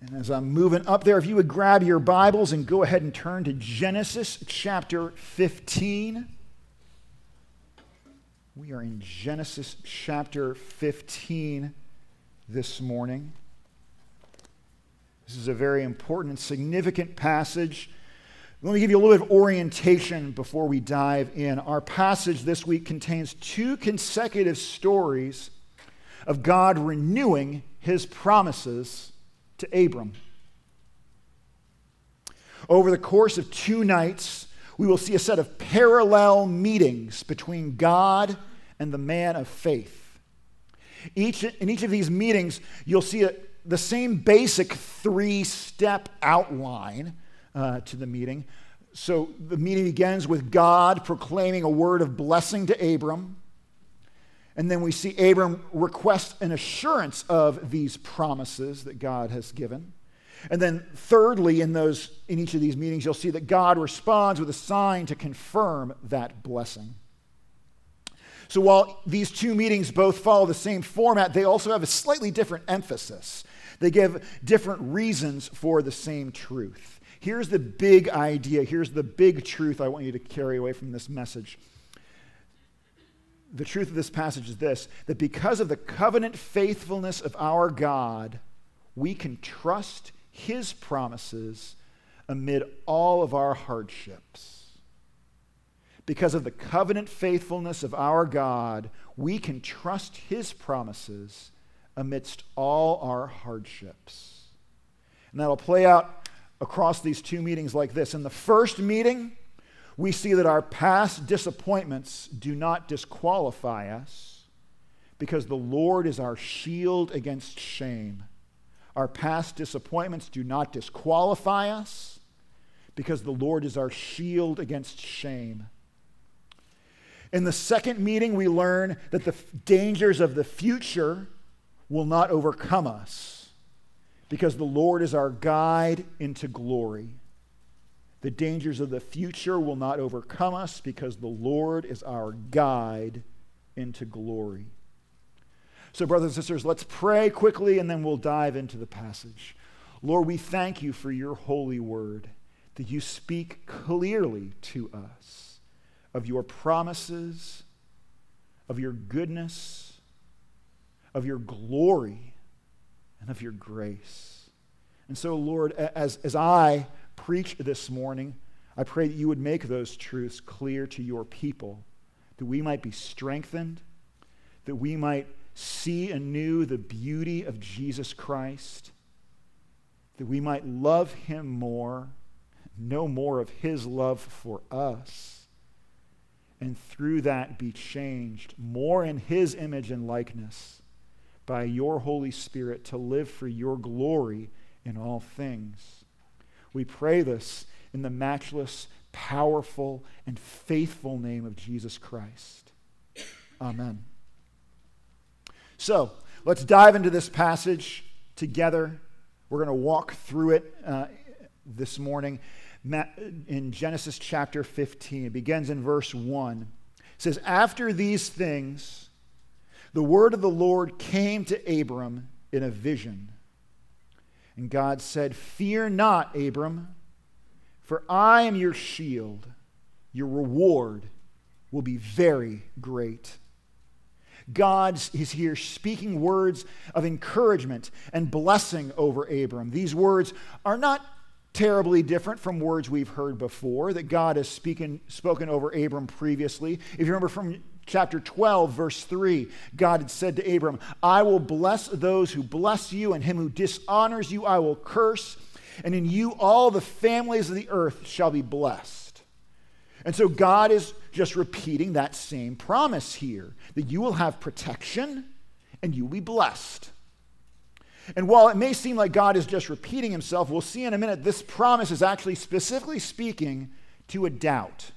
And as I'm moving up there, if you would grab your Bibles and go ahead and turn to Genesis chapter 15. We are in Genesis chapter 15 this morning. This is a very important and significant passage. Let me give you a little bit of orientation before we dive in. Our passage this week contains two consecutive stories of God renewing his promises to Abram. Over the course of two nights, we will see a set of parallel meetings between God and the man of faith. Each, in each of these meetings, you'll see a, the same basic three step outline uh, to the meeting. So the meeting begins with God proclaiming a word of blessing to Abram. And then we see Abram request an assurance of these promises that God has given. And then thirdly, in those in each of these meetings, you'll see that God responds with a sign to confirm that blessing. So while these two meetings both follow the same format, they also have a slightly different emphasis. They give different reasons for the same truth. Here's the big idea. Here's the big truth I want you to carry away from this message the truth of this passage is this that because of the covenant faithfulness of our God, we can trust his promises amid all of our hardships. Because of the covenant faithfulness of our God, we can trust his promises amidst all our hardships. And that'll play out across these two meetings like this. In the first meeting, we see that our past disappointments do not disqualify us because the Lord is our shield against shame. Our past disappointments do not disqualify us because the Lord is our shield against shame. In the second meeting, we learn that the dangers of the future will not overcome us because the Lord is our guide into glory. The dangers of the future will not overcome us because the Lord is our guide into glory. So, brothers and sisters, let's pray quickly and then we'll dive into the passage. Lord, we thank you for your holy word, that you speak clearly to us of your promises, of your goodness, of your glory, and of your grace. And so, Lord, as, as I preach this morning, I pray that you would make those truths clear to your people, that we might be strengthened, that we might see anew the beauty of Jesus Christ, that we might love him more, know more of his love for us, and through that be changed more in his image and likeness by your Holy Spirit to live for your glory in all things. We pray this in the matchless, powerful, and faithful name of Jesus Christ. Amen. So, let's dive into this passage together. We're going to walk through it uh, this morning in Genesis chapter 15. It begins in verse 1. It says, After these things, the word of the Lord came to Abram in a vision. And God said, Fear not, Abram, for I am your shield. Your reward will be very great. God is here speaking words of encouragement and blessing over Abram. These words are not terribly different from words we've heard before that God has speaking, spoken over Abram previously. If you remember from chapter 12, verse 3, God had said to Abram, I will bless those who bless you, and him who dishonors you I will curse, and in you all the families of the earth shall be blessed. And so God is just repeating that same promise here that you will have protection and you will be blessed. And while it may seem like God is just repeating himself, we'll see in a minute this promise is actually specifically speaking to a doubt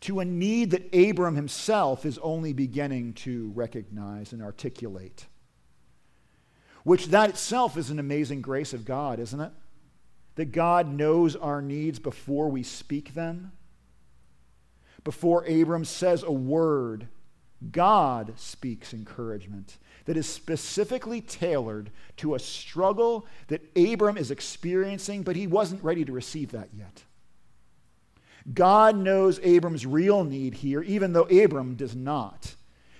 to a need that Abram himself is only beginning to recognize and articulate. Which that itself is an amazing grace of God, isn't it? That God knows our needs before we speak them. Before Abram says a word, God speaks encouragement that is specifically tailored to a struggle that Abram is experiencing, but he wasn't ready to receive that yet. God knows Abram's real need here, even though Abram does not.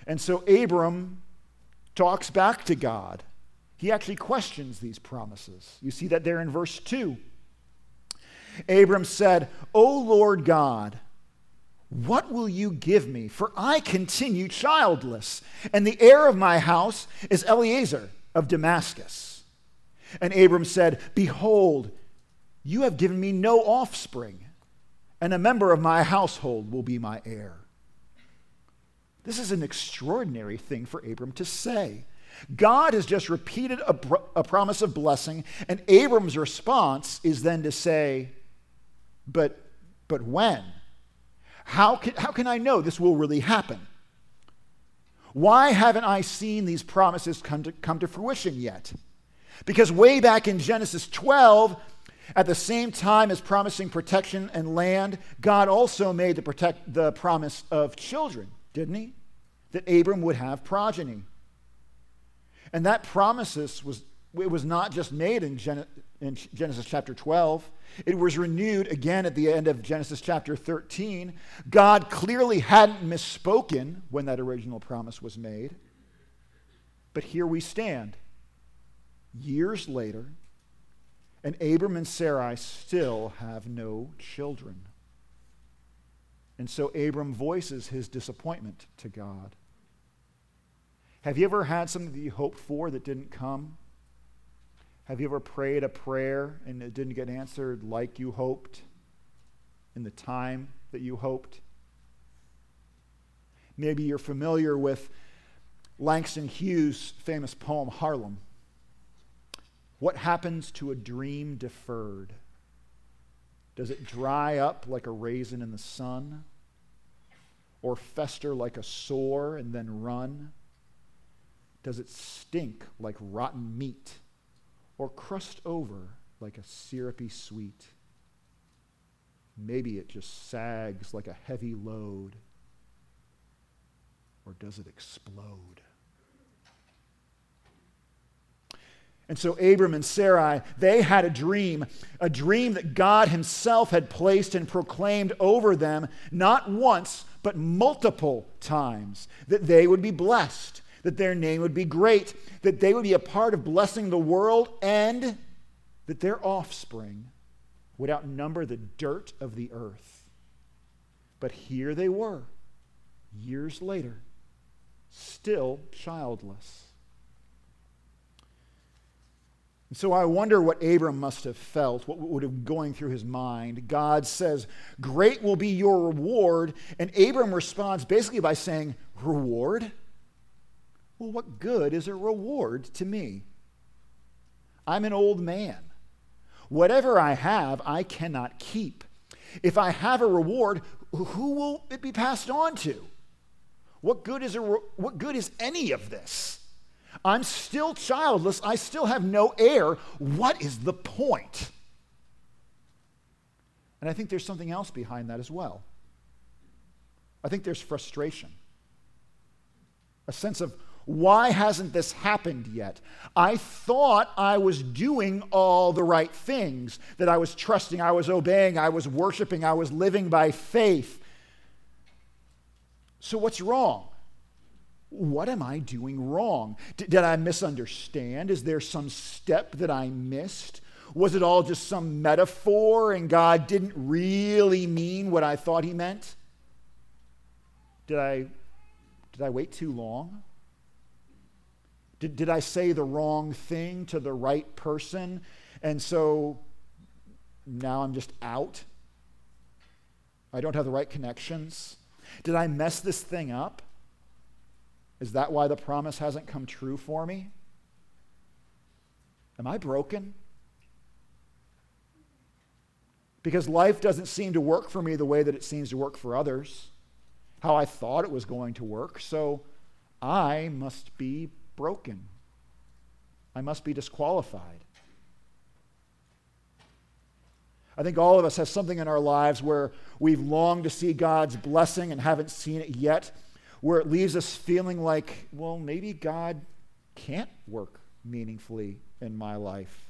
And so Abram talks back to God. He actually questions these promises. You see that there in verse 2. Abram said, O Lord God, what will you give me? For I continue childless, and the heir of my house is Eliezer of Damascus. And Abram said, Behold, you have given me no offspring, and a member of my household will be my heir. This is an extraordinary thing for Abram to say. God has just repeated a, a promise of blessing, and Abram's response is then to say, But, but when? How can, how can I know this will really happen? Why haven't I seen these promises come to, come to fruition yet? Because way back in Genesis 12, at the same time as promising protection and land, God also made the, protect, the promise of children, didn't he? That Abram would have progeny. And that promises was, it was not just made in, Gen, in Genesis chapter 12, it was renewed again at the end of Genesis chapter 13. God clearly hadn't misspoken when that original promise was made. But here we stand, years later, and Abram and Sarai still have no children. And so Abram voices his disappointment to God. Have you ever had something that you hoped for that didn't come? Have you ever prayed a prayer and it didn't get answered like you hoped in the time that you hoped? Maybe you're familiar with Langston Hughes' famous poem, Harlem. What happens to a dream deferred? Does it dry up like a raisin in the sun? Or fester like a sore and then run? Does it stink like rotten meat or crust over like a syrupy sweet? Maybe it just sags like a heavy load. Or does it explode? And so Abram and Sarai, they had a dream, a dream that God Himself had placed and proclaimed over them, not once, but multiple times, that they would be blessed, that their name would be great, that they would be a part of blessing the world, and that their offspring would outnumber the dirt of the earth. But here they were, years later, still childless. And so I wonder what Abram must have felt, what would have going through his mind. God says, Great will be your reward. And Abram responds basically by saying, Reward? Well, what good is a reward to me? I'm an old man. Whatever I have, I cannot keep. If I have a reward, who will it be passed on to? What good is, a, what good is any of this? I'm still childless. I still have no heir. What is the point? And I think there's something else behind that as well. I think there's frustration, a sense of why hasn't this happened yet? I thought I was doing all the right things, that I was trusting, I was obeying, I was worshiping, I was living by faith. So, what's wrong? What am I doing wrong? D- did I misunderstand? Is there some step that I missed? Was it all just some metaphor and God didn't really mean what I thought he meant? Did I, did I wait too long? Did, did I say the wrong thing to the right person? And so now I'm just out? I don't have the right connections? Did I mess this thing up? Is that why the promise hasn't come true for me? Am I broken? Because life doesn't seem to work for me the way that it seems to work for others, how I thought it was going to work. So I must be broken. I must be disqualified. I think all of us have something in our lives where we've longed to see God's blessing and haven't seen it yet. Where it leaves us feeling like, well, maybe God can't work meaningfully in my life.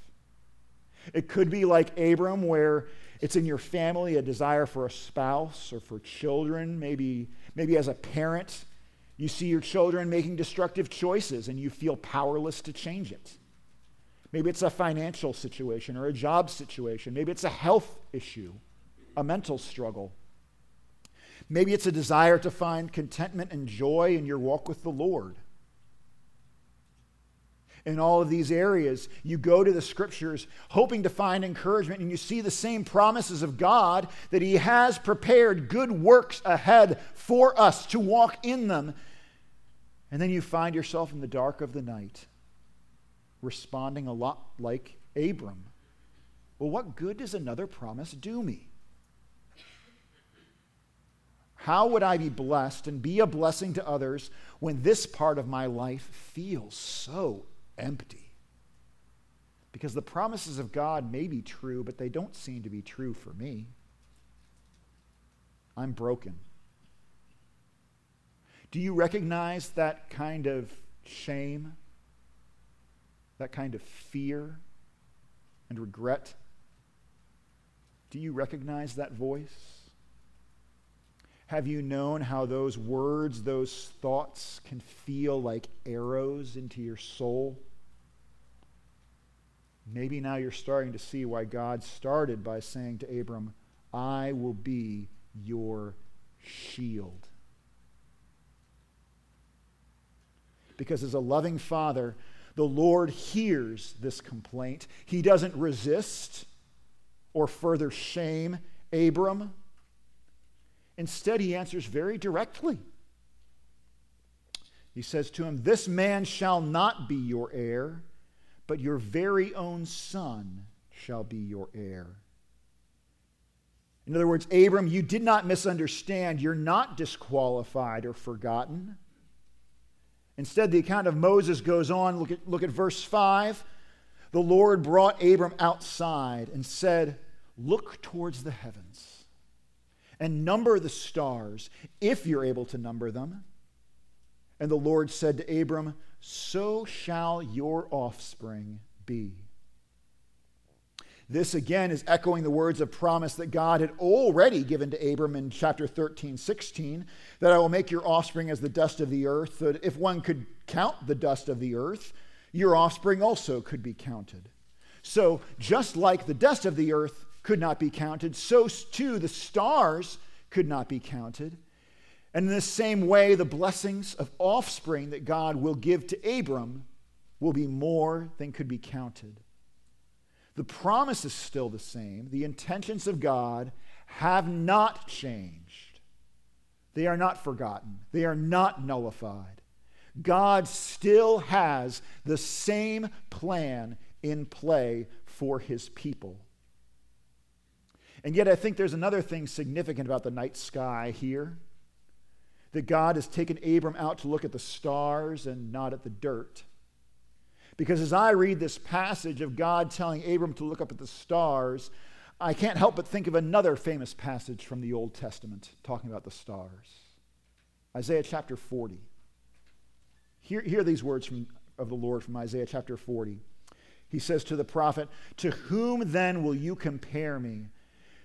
It could be like Abram, where it's in your family a desire for a spouse or for children. Maybe, maybe as a parent, you see your children making destructive choices and you feel powerless to change it. Maybe it's a financial situation or a job situation. Maybe it's a health issue, a mental struggle. Maybe it's a desire to find contentment and joy in your walk with the Lord in all of these areas. You go to the scriptures hoping to find encouragement, and you see the same promises of God that He has prepared good works ahead for us to walk in them. And then you find yourself in the dark of the night responding a lot like Abram. Well, what good does another promise do me? How would I be blessed and be a blessing to others when this part of my life feels so empty. Because the promises of God may be true, but they don't seem to be true for me. I'm broken. Do you recognize that kind of shame, that kind of fear and regret? Do you recognize that voice? Have you known how those words, those thoughts can feel like arrows into your soul? Maybe now you're starting to see why God started by saying to Abram, I will be your shield. Because as a loving father, the Lord hears this complaint. He doesn't resist or further shame Abram. Instead, he answers very directly. He says to him, This man shall not be your heir but your very own son shall be your heir. In other words, Abram, you did not misunderstand. You're not disqualified or forgotten. Instead, the account of Moses goes on. Look at, look at verse 5. The Lord brought Abram outside and said, Look towards the heavens and number the stars, if you're able to number them. And the Lord said to Abram, so shall your offspring be. This again is echoing the words of promise that God had already given to Abram in chapter 13, 16, that I will make your offspring as the dust of the earth, that if one could count the dust of the earth, your offspring also could be counted. So, just like the dust of the earth could not be counted, so too the stars could not be counted. And in the same way, the blessings of offspring that God will give to Abram will be more than could be counted. The promise is still the same. The intentions of God have not changed. They are not forgotten, they are not nullified. God still has the same plan in play for his people. And yet, I think there's another thing significant about the night sky here that God has taken Abram out to look at the stars and not at the dirt. Because as I read this passage of God telling Abram to look up at the stars, I can't help but think of another famous passage from the Old Testament talking about the stars Isaiah chapter 40. Hear, hear these words from, of the Lord from Isaiah chapter 40. He says to the prophet, To whom then will you compare me?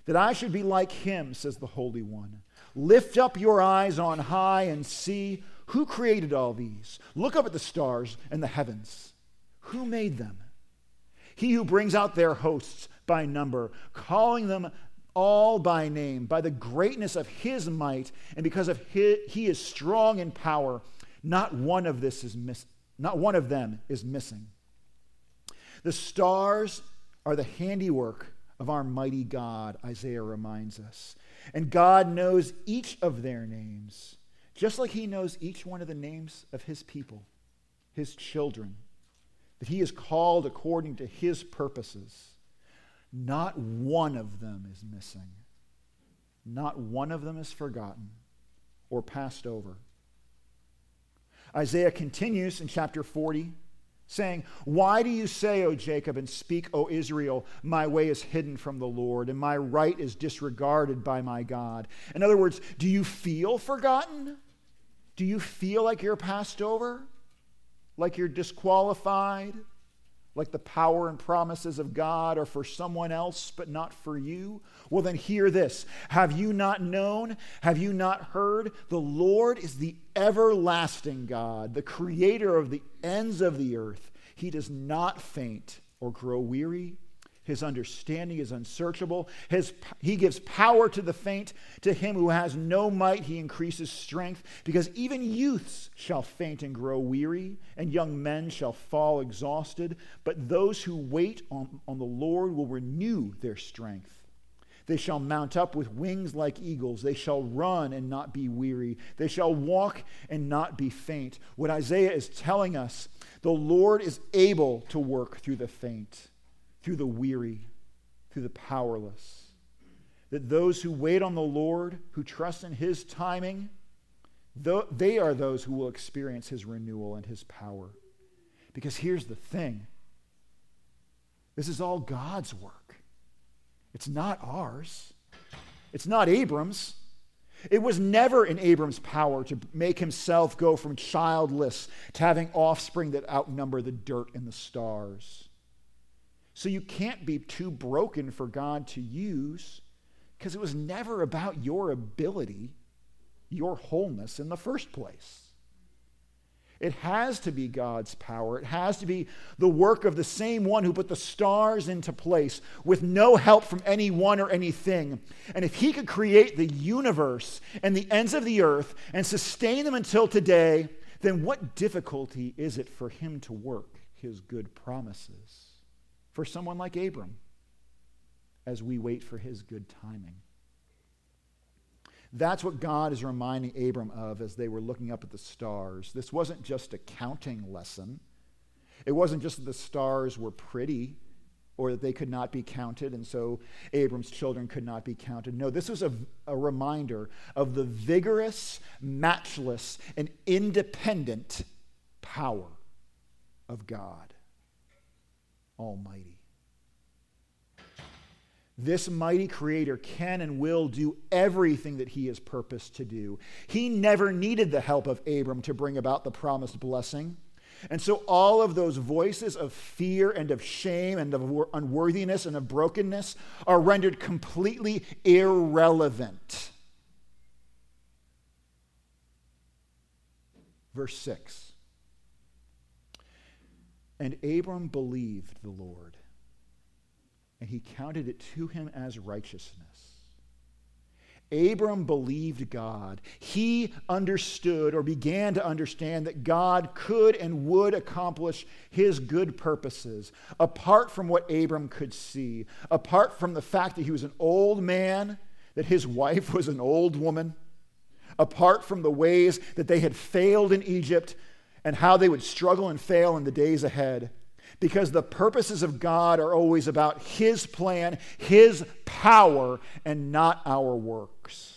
That I should be like him, says the Holy One. Lift up your eyes on high and see who created all these. Look up at the stars and the heavens. Who made them? He who brings out their hosts by number, calling them all by name, by the greatness of his might, and because of his, he is strong in power, not one of this is miss, not one of them is missing. The stars are the handiwork of our mighty God, Isaiah reminds us. And God knows each of their names, just like He knows each one of the names of His people, His children, that He is called according to His purposes. Not one of them is missing. Not one of them is forgotten or passed over. Isaiah continues in chapter 40 saying, Why do you say, O Jacob, and speak, O Israel, my way is hidden from the Lord, and my right is disregarded by my God? In other words, do you feel forgotten? Do you feel like you're passed over? Like you're disqualified? Like the power and promises of God are for someone else, but not for you? Well, then hear this. Have you not known? Have you not heard? The Lord is the everlasting God, the creator of the ends of the earth. He does not faint or grow weary. His understanding is unsearchable. His, he gives power to the faint. To him who has no might, he increases strength. Because even youths shall faint and grow weary, and young men shall fall exhausted. But those who wait on, on the Lord will renew their strength. They shall mount up with wings like eagles. They shall run and not be weary. They shall walk and not be faint. What Isaiah is telling us, the Lord is able to work through the faint through the weary, through the powerless. That those who wait on the Lord, who trust in his timing, they are those who will experience his renewal and his power. Because here's the thing this is all God's work, it's not ours, it's not Abram's. It was never in Abram's power to make himself go from childless to having offspring that outnumber the dirt and the stars. So you can't be too broken for God to use because it was never about your ability, your wholeness in the first place. It has to be God's power. It has to be the work of the same one who put the stars into place with no help from anyone or anything. And if he could create the universe and the ends of the earth and sustain them until today, then what difficulty is it for him to work his good promises? For someone like Abram as we wait for his good timing. That's what God is reminding Abram of as they were looking up at the stars. This wasn't just a counting lesson. It wasn't just that the stars were pretty or that they could not be counted, and so Abram's children could not be counted. No, this was a, a reminder of the vigorous, matchless, and independent power of God. Almighty. This mighty creator can and will do everything that he has purposed to do. He never needed the help of Abram to bring about the promised blessing. And so, all of those voices of fear and of shame and of unworthiness and of brokenness are rendered completely irrelevant. Verse 6 and Abram believed the Lord, and he counted it to him as righteousness. Abram believed God. He understood or began to understand that God could and would accomplish his good purposes apart from what Abram could see, apart from the fact that he was an old man, that his wife was an old woman, apart from the ways that they had failed in Egypt, and how they would struggle and fail in the days ahead. Because the purposes of God are always about His plan, His power, and not our works.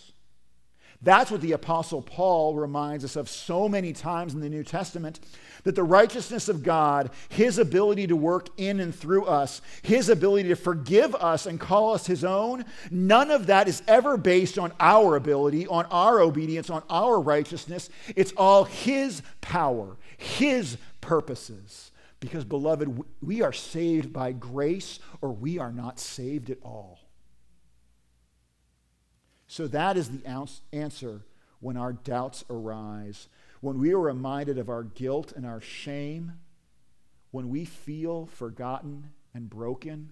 That's what the Apostle Paul reminds us of so many times in the New Testament that the righteousness of God, His ability to work in and through us, His ability to forgive us and call us His own, none of that is ever based on our ability, on our obedience, on our righteousness. It's all His power, His purposes. Because, beloved, we are saved by grace or we are not saved at all. So that is the answer when our doubts arise, when we are reminded of our guilt and our shame, when we feel forgotten and broken.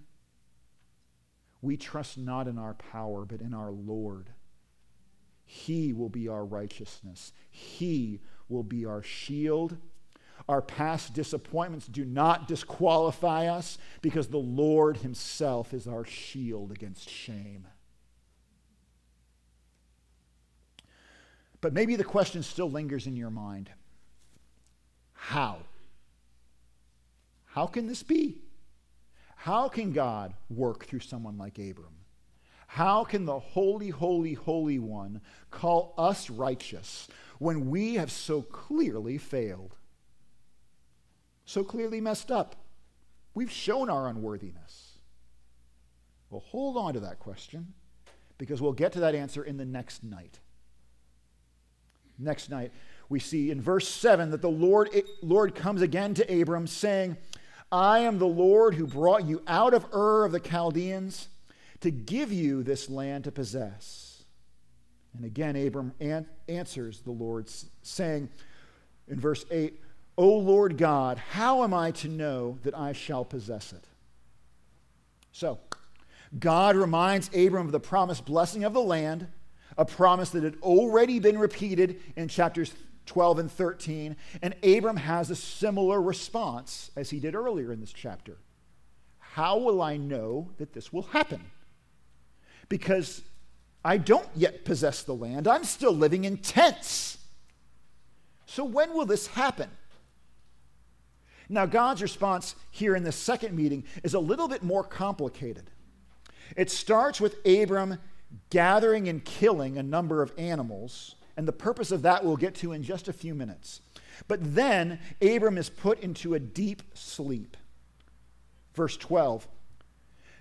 We trust not in our power, but in our Lord. He will be our righteousness. He will be our shield. Our past disappointments do not disqualify us because the Lord Himself is our shield against shame. But maybe the question still lingers in your mind how? How can this be? How can God work through someone like Abram? How can the holy, holy, holy one call us righteous when we have so clearly failed? So clearly messed up? We've shown our unworthiness. Well, hold on to that question because we'll get to that answer in the next night next night, we see in verse 7 that the Lord, Lord comes again to Abram, saying, I am the Lord who brought you out of Ur of the Chaldeans to give you this land to possess. And again, Abram an- answers the Lord, saying in verse 8, O Lord God, how am I to know that I shall possess it? So, God reminds Abram of the promised blessing of the land, a promise that had already been repeated in chapters 12 and 13. And Abram has a similar response as he did earlier in this chapter. How will I know that this will happen? Because I don't yet possess the land, I'm still living in tents. So when will this happen? Now, God's response here in this second meeting is a little bit more complicated. It starts with Abram gathering and killing a number of animals, and the purpose of that we'll get to in just a few minutes. But then Abram is put into a deep sleep. Verse 12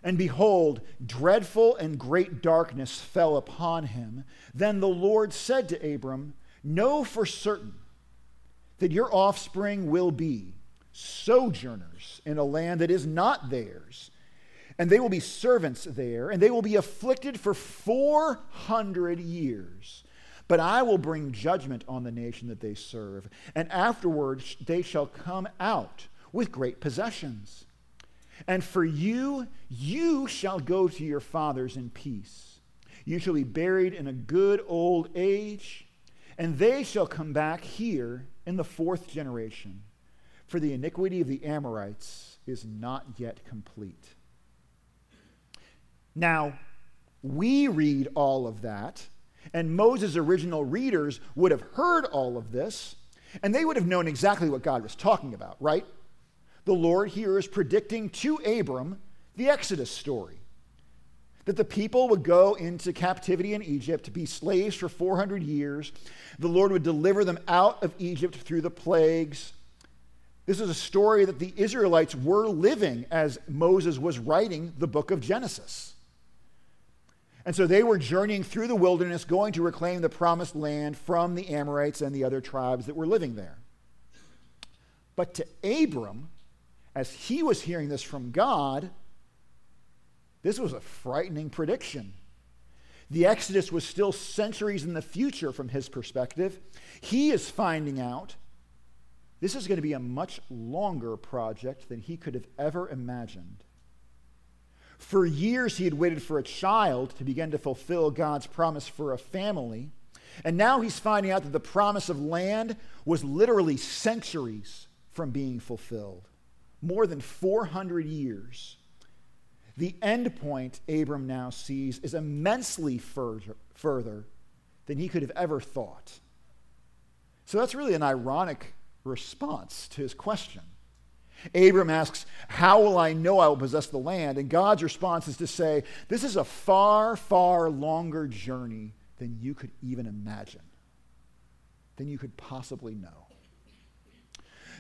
And behold, dreadful and great darkness fell upon him. Then the Lord said to Abram, Know for certain that your offspring will be sojourners in a land that is not theirs. And they will be servants there, and they will be afflicted for 400 years. But I will bring judgment on the nation that they serve, and afterwards they shall come out with great possessions. And for you, you shall go to your fathers in peace. You shall be buried in a good old age, and they shall come back here in the fourth generation for the iniquity of the Amorites is not yet complete. Now, we read all of that, and Moses' original readers would have heard all of this, and they would have known exactly what God was talking about, right? The Lord here is predicting to Abram the Exodus story that the people would go into captivity in Egypt to be slaves for 400 years. The Lord would deliver them out of Egypt through the plagues. This is a story that the Israelites were living as Moses was writing the book of Genesis. And so they were journeying through the wilderness, going to reclaim the promised land from the Amorites and the other tribes that were living there. But to Abram, as he was hearing this from God, this was a frightening prediction. The Exodus was still centuries in the future from his perspective. He is finding out this is going to be a much longer project than he could have ever imagined. For years, he had waited for a child to begin to fulfill God's promise for a family. And now he's finding out that the promise of land was literally centuries from being fulfilled. More than 400 years. The end point Abram now sees is immensely further, further than he could have ever thought. So that's really an ironic response to his question. Abram asks, How will I know I will possess the land? And God's response is to say, This is a far, far longer journey than you could even imagine, than you could possibly know.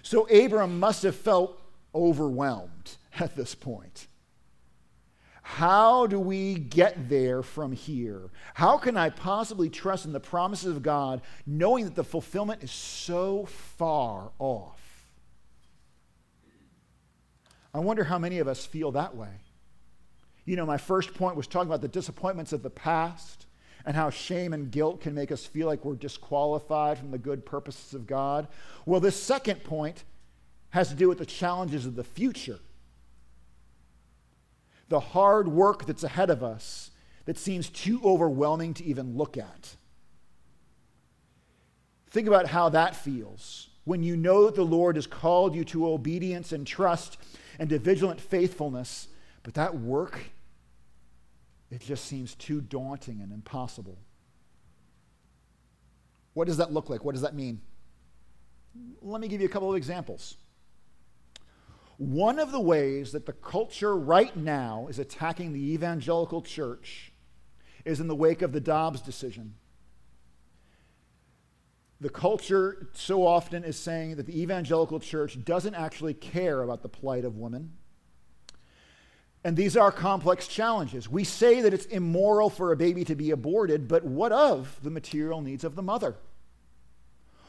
So Abram must have felt overwhelmed at this point. How do we get there from here? How can I possibly trust in the promises of God knowing that the fulfillment is so far off? I wonder how many of us feel that way. You know, my first point was talking about the disappointments of the past and how shame and guilt can make us feel like we're disqualified from the good purposes of God. Well, this second point has to do with the challenges of the future the hard work that's ahead of us that seems too overwhelming to even look at. Think about how that feels when you know that the Lord has called you to obedience and trust and to vigilant faithfulness, but that work, it just seems too daunting and impossible. What does that look like? What does that mean? Let me give you a couple of examples. One of the ways that the culture right now is attacking the evangelical church is in the wake of the Dobbs decision. The culture so often is saying that the evangelical church doesn't actually care about the plight of women. And these are complex challenges. We say that it's immoral for a baby to be aborted, but what of the material needs of the mother?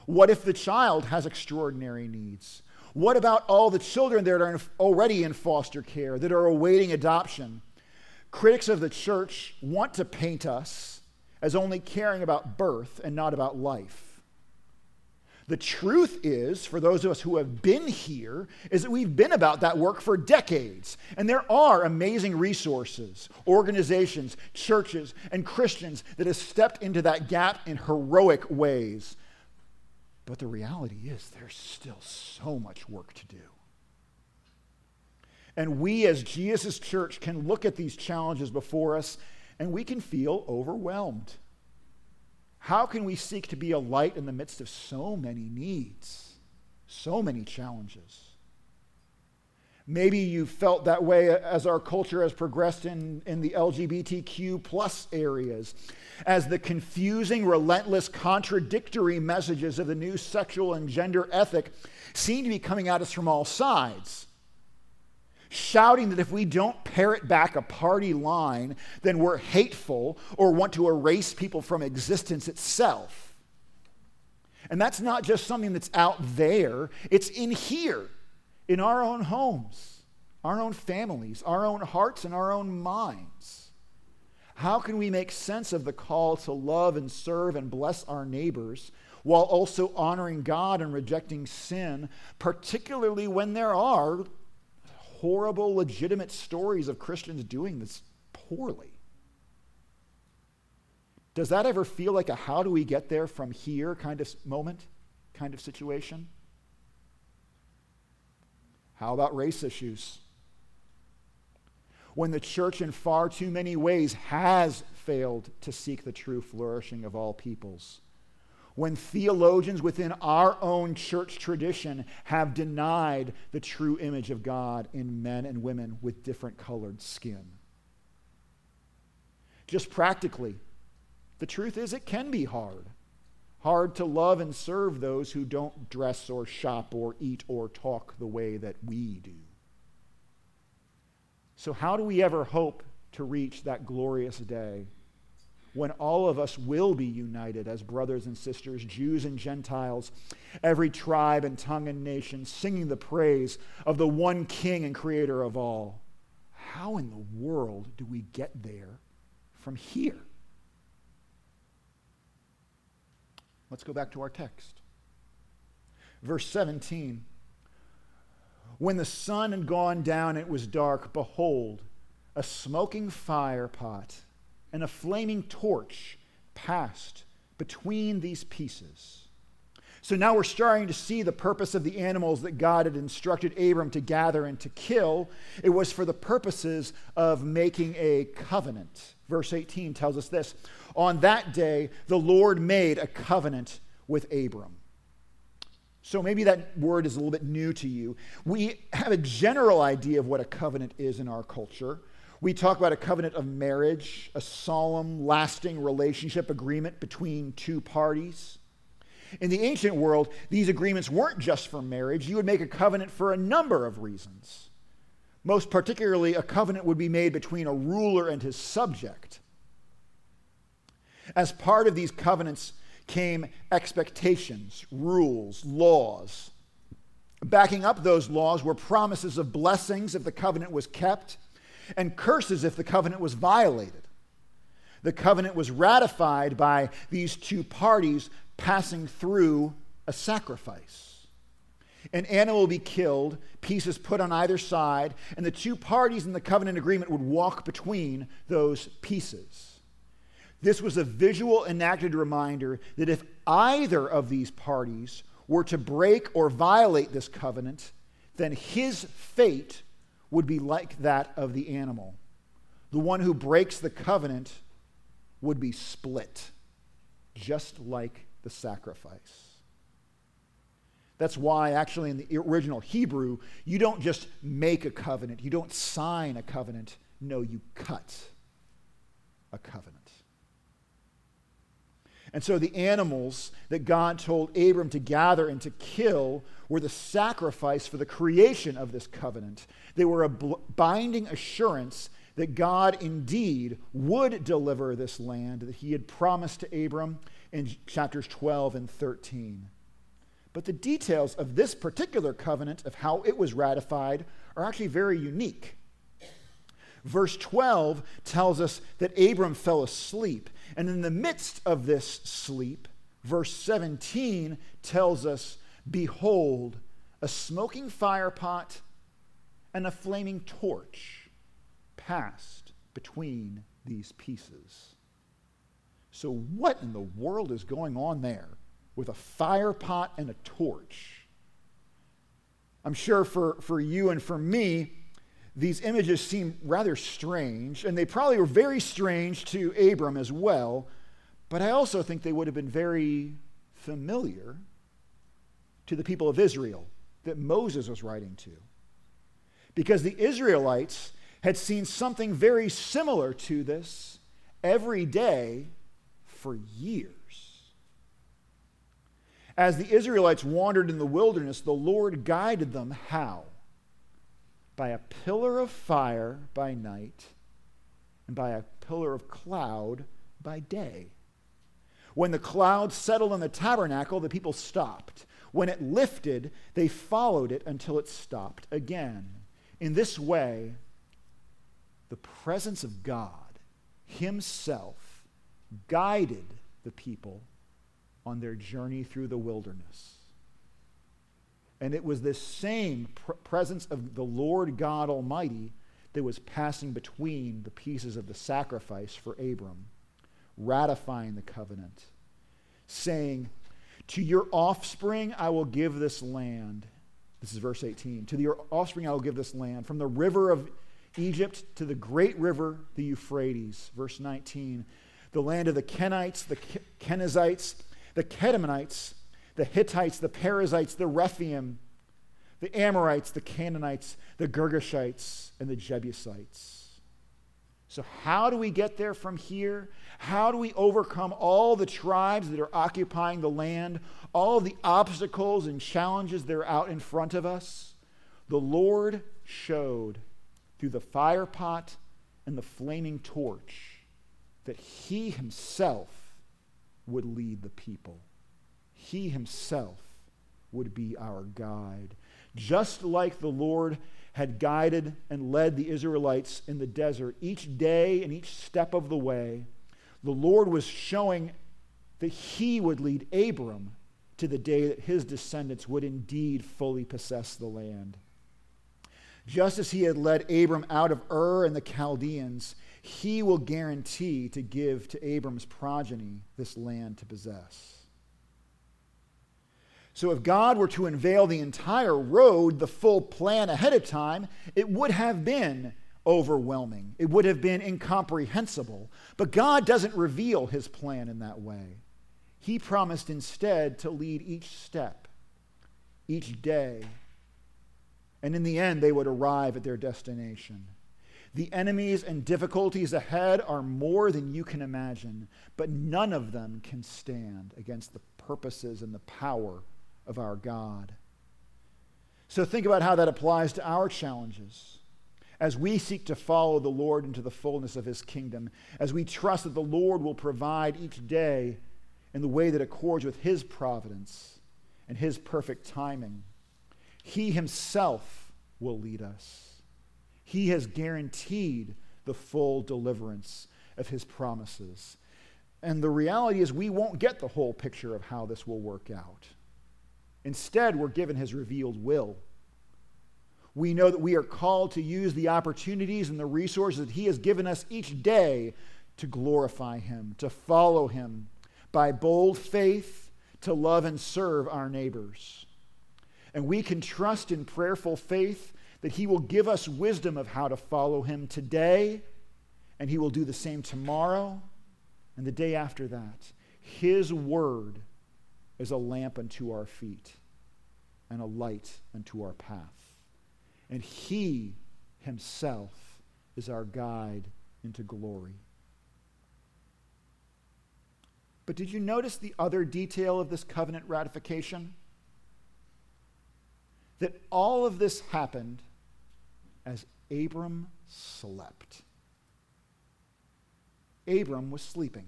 What if the child has extraordinary needs? What about all the children that are already in foster care, that are awaiting adoption? Critics of the church want to paint us as only caring about birth and not about life. The truth is, for those of us who have been here, is that we've been about that work for decades. And there are amazing resources, organizations, churches, and Christians that have stepped into that gap in heroic ways. But the reality is, there's still so much work to do. And we, as Jesus' church, can look at these challenges before us and we can feel overwhelmed. How can we seek to be a light in the midst of so many needs, so many challenges? Maybe you felt that way as our culture has progressed in, in the LGBTQ plus areas, as the confusing, relentless, contradictory messages of the new sexual and gender ethic seem to be coming at us from all sides shouting that if we don't parrot back a party line, then we're hateful or want to erase people from existence itself. And that's not just something that's out there, it's in here, in our own homes, our own families, our own hearts, and our own minds. How can we make sense of the call to love and serve and bless our neighbors while also honoring God and rejecting sin, particularly when there are horrible, legitimate stories of Christians doing this poorly. Does that ever feel like a how do we get there from here kind of moment, kind of situation? How about race issues? When the church, in far too many ways, has failed to seek the true flourishing of all peoples when theologians within our own church tradition have denied the true image of God in men and women with different colored skin. Just practically, the truth is it can be hard. Hard to love and serve those who don't dress or shop or eat or talk the way that we do. So, how do we ever hope to reach that glorious day when all of us will be united as brothers and sisters, Jews and Gentiles, every tribe and tongue and nation, singing the praise of the one King and Creator of all. How in the world do we get there from here? Let's go back to our text. Verse 17. When the sun had gone down, it was dark. Behold, a smoking fire pot and a flaming torch passed between these pieces. So now we're starting to see the purpose of the animals that God had instructed Abram to gather and to kill. It was for the purposes of making a covenant. Verse 18 tells us this On that day, the Lord made a covenant with Abram. So maybe that word is a little bit new to you. We have a general idea of what a covenant is in our culture. We talk about a covenant of marriage, a solemn, lasting relationship agreement between two parties. In the ancient world, these agreements weren't just for marriage. You would make a covenant for a number of reasons. Most particularly, a covenant would be made between a ruler and his subject. As part of these covenants came expectations, rules, laws. Backing up those laws were promises of blessings if the covenant was kept and curses if the covenant was violated. The covenant was ratified by these two parties passing through a sacrifice. An animal will be killed, pieces put on either side, and the two parties in the covenant agreement would walk between those pieces. This was a visual enacted reminder that if either of these parties were to break or violate this covenant, then his fate would be like that of the animal. The one who breaks the covenant would be split, just like the sacrifice. That's why, actually, in the original Hebrew, you don't just make a covenant, you don't sign a covenant. No, you cut a covenant. And so the animals that God told Abram to gather and to kill were the sacrifice for the creation of this covenant. They were a binding assurance that God indeed would deliver this land that he had promised to Abram in chapters 12 and 13. But the details of this particular covenant, of how it was ratified, are actually very unique. Verse 12 tells us that Abram fell asleep. And in the midst of this sleep, verse 17 tells us, Behold, a smoking firepot and a flaming torch passed between these pieces. So, what in the world is going on there with a fire pot and a torch? I'm sure for, for you and for me, these images seem rather strange, and they probably were very strange to Abram as well, but I also think they would have been very familiar to the people of Israel that Moses was writing to. Because the Israelites had seen something very similar to this every day for years. As the Israelites wandered in the wilderness, the Lord guided them how? by a pillar of fire by night and by a pillar of cloud by day. When the cloud settled on the tabernacle, the people stopped. When it lifted, they followed it until it stopped again. In this way, the presence of God Himself guided the people on their journey through the wilderness. And it was this same pr- presence of the Lord God Almighty that was passing between the pieces of the sacrifice for Abram, ratifying the covenant, saying, To your offspring I will give this land. This is verse 18. To your offspring I will give this land, from the river of Egypt to the great river, the Euphrates. Verse 19. The land of the Kenites, the Kenizzites, the Kedemonites, the Hittites, the Perizzites, the Rephaim, the Amorites, the Canaanites, the Girgashites, and the Jebusites. So, how do we get there from here? How do we overcome all the tribes that are occupying the land, all the obstacles and challenges that are out in front of us? The Lord showed through the fire pot and the flaming torch that He Himself would lead the people. He himself would be our guide. Just like the Lord had guided and led the Israelites in the desert each day and each step of the way, the Lord was showing that he would lead Abram to the day that his descendants would indeed fully possess the land. Just as he had led Abram out of Ur and the Chaldeans, he will guarantee to give to Abram's progeny this land to possess. So, if God were to unveil the entire road, the full plan ahead of time, it would have been overwhelming. It would have been incomprehensible. But God doesn't reveal his plan in that way. He promised instead to lead each step, each day. And in the end, they would arrive at their destination. The enemies and difficulties ahead are more than you can imagine, but none of them can stand against the purposes and the power of our God. So think about how that applies to our challenges. As we seek to follow the Lord into the fullness of his kingdom, as we trust that the Lord will provide each day in the way that accords with his providence and his perfect timing, he himself will lead us. He has guaranteed the full deliverance of his promises. And the reality is, we won't get the whole picture of how this will work out. Instead, we're given his revealed will. We know that we are called to use the opportunities and the resources that he has given us each day to glorify him, to follow him by bold faith, to love and serve our neighbors. And we can trust in prayerful faith that he will give us wisdom of how to follow him today, and he will do the same tomorrow and the day after that. His word is a lamp unto our feet and a light unto our path. And He Himself is our guide into glory. But did you notice the other detail of this covenant ratification? That all of this happened as Abram slept. Abram was sleeping.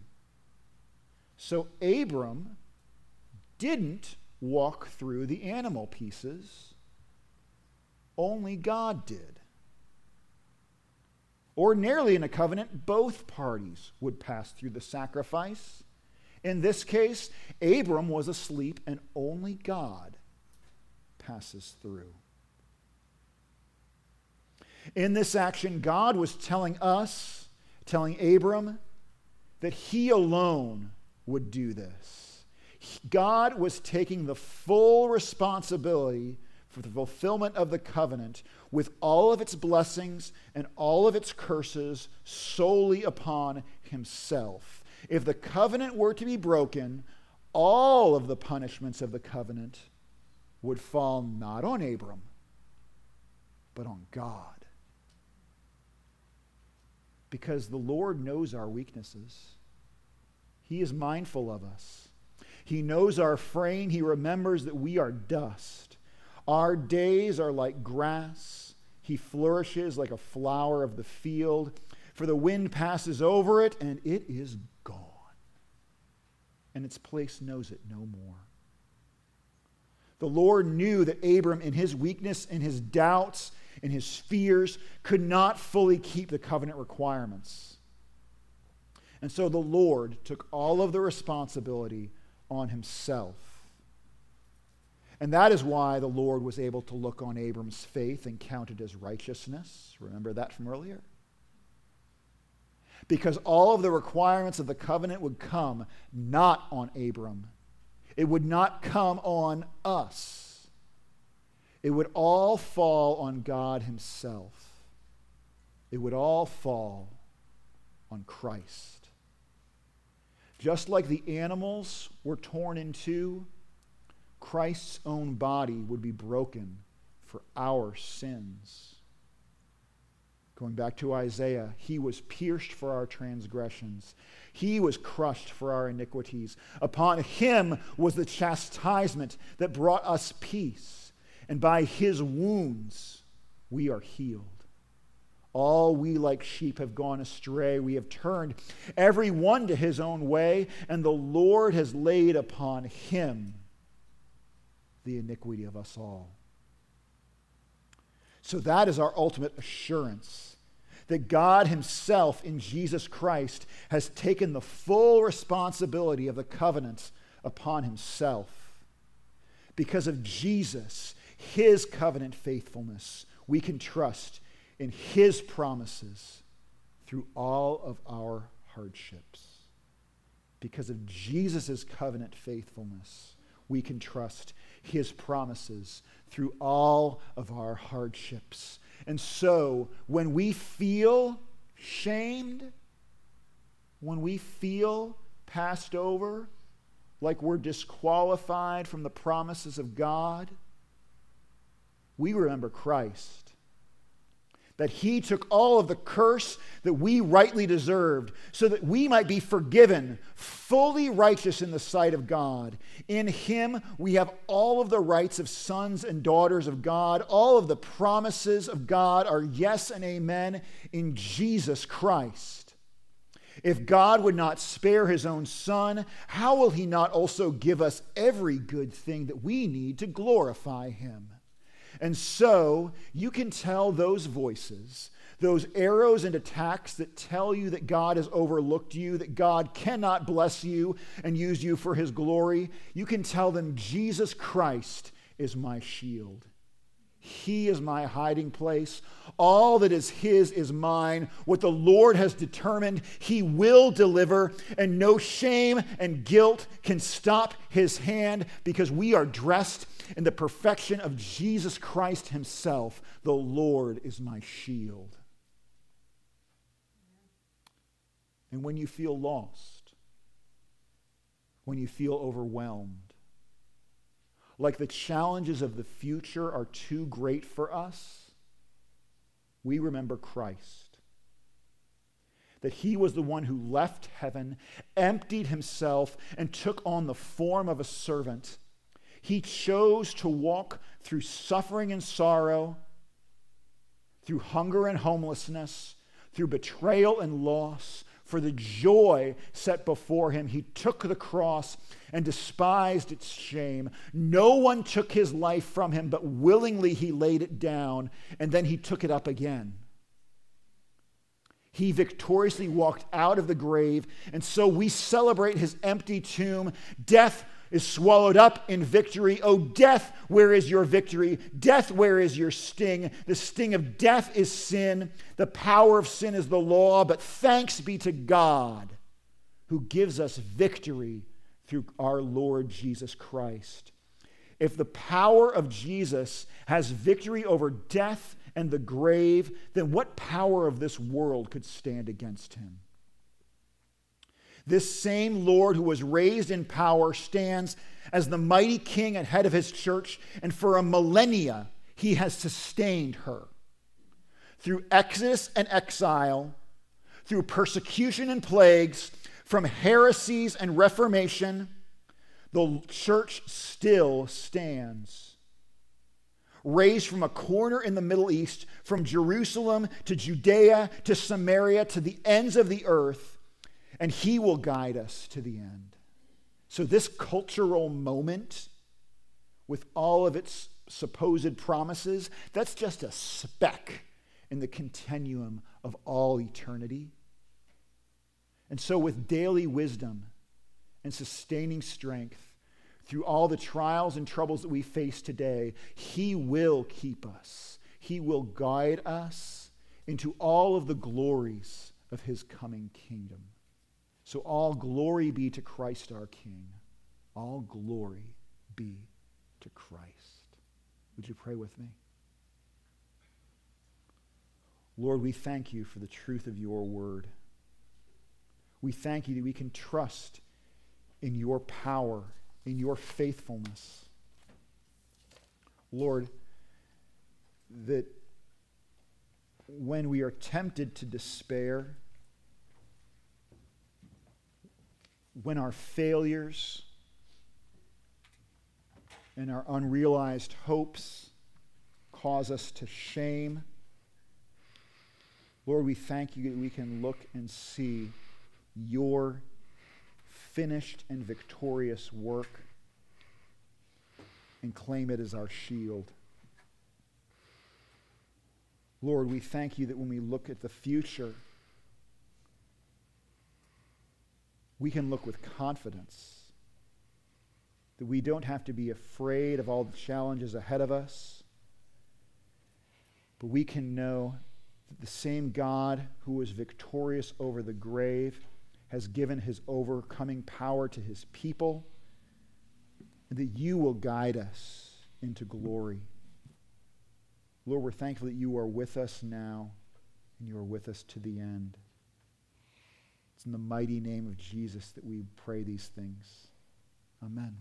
So Abram didn't walk through the animal pieces. Only God did. Ordinarily, in a covenant, both parties would pass through the sacrifice. In this case, Abram was asleep, and only God passes through. In this action, God was telling us, telling Abram, that he alone would do this. God was taking the full responsibility for the fulfillment of the covenant with all of its blessings and all of its curses solely upon himself. If the covenant were to be broken, all of the punishments of the covenant would fall not on Abram, but on God. Because the Lord knows our weaknesses, He is mindful of us. He knows our frame, He remembers that we are dust. Our days are like grass. He flourishes like a flower of the field, for the wind passes over it and it is gone. And its place knows it no more. The Lord knew that Abram, in his weakness, in his doubts, in his fears, could not fully keep the covenant requirements. And so the Lord took all of the responsibility on himself. And that is why the Lord was able to look on Abram's faith and count it as righteousness. Remember that from earlier? Because all of the requirements of the covenant would come not on Abram, it would not come on us. It would all fall on God Himself. It would all fall on Christ. Just like the animals were torn in two, Christ's own body would be broken for our sins. Going back to Isaiah, he was pierced for our transgressions. He was crushed for our iniquities. Upon him was the chastisement that brought us peace. And by his wounds we are healed. All we like sheep have gone astray. We have turned every one to his own way, and the Lord has laid upon him the iniquity of us all. So that is our ultimate assurance that God Himself in Jesus Christ has taken the full responsibility of the covenant upon Himself. Because of Jesus, His covenant faithfulness, we can trust in His promises through all of our hardships. Because of Jesus' covenant faithfulness, we can trust his promises through all of our hardships. And so, when we feel shamed, when we feel passed over, like we're disqualified from the promises of God, we remember Christ that he took all of the curse that we rightly deserved so that we might be forgiven, fully righteous in the sight of God. In him, we have all of the rights of sons and daughters of God. All of the promises of God are yes and amen in Jesus Christ. If God would not spare his own son, how will he not also give us every good thing that we need to glorify him? And so you can tell those voices, those arrows and attacks that tell you that God has overlooked you, that God cannot bless you and use you for his glory, you can tell them Jesus Christ is my shield. He is my hiding place. All that is His is mine. What the Lord has determined, He will deliver, and no shame and guilt can stop His hand because we are dressed in the perfection of Jesus Christ Himself. The Lord is my shield. And when you feel lost, when you feel overwhelmed, like the challenges of the future are too great for us, we remember Christ. That he was the one who left heaven, emptied himself, and took on the form of a servant he chose to walk through suffering and sorrow, through hunger and homelessness, through betrayal and loss, For the joy set before him, he took the cross and despised its shame. No one took his life from him, but willingly he laid it down, and then he took it up again. He victoriously walked out of the grave, and so we celebrate his empty tomb. Death is swallowed up in victory. Oh, death, where is your victory? Death, where is your sting? The sting of death is sin. The power of sin is the law. But thanks be to God who gives us victory through our Lord Jesus Christ. If the power of Jesus has victory over death and the grave, then what power of this world could stand against him? This same Lord who was raised in power stands as the mighty king and head of his church, and for a millennia he has sustained her. Through exodus and exile, through persecution and plagues, from heresies and reformation, the church still stands. Raised from a corner in the Middle East, from Jerusalem to Judea to Samaria to the ends of the earth, and He will guide us to the end. So, this cultural moment, with all of its supposed promises, that's just a speck in the continuum of all eternity. And so, with daily wisdom and sustaining strength, through all the trials and troubles that we face today, He will keep us. He will guide us into all of the glories of His coming kingdom. So all glory be to Christ our King. All glory be to Christ. Would you pray with me? Lord, we thank you for the truth of your word. We thank you that we can trust in your power, in your faithfulness. Lord, that when we are tempted to despair, when our failures and our unrealized hopes cause us to shame, Lord, we thank you that we can look and see your finished and victorious work and claim it as our shield. Lord, we thank you that when we look at the future, we can look with confidence that we don't have to be afraid of all the challenges ahead of us, but we can know that the same God who was victorious over the grave has given his overcoming power to his people, and that you will guide us into glory. Lord, we're thankful that you are with us now and you are with us to the end. It's in the mighty name of Jesus that we pray these things. Amen.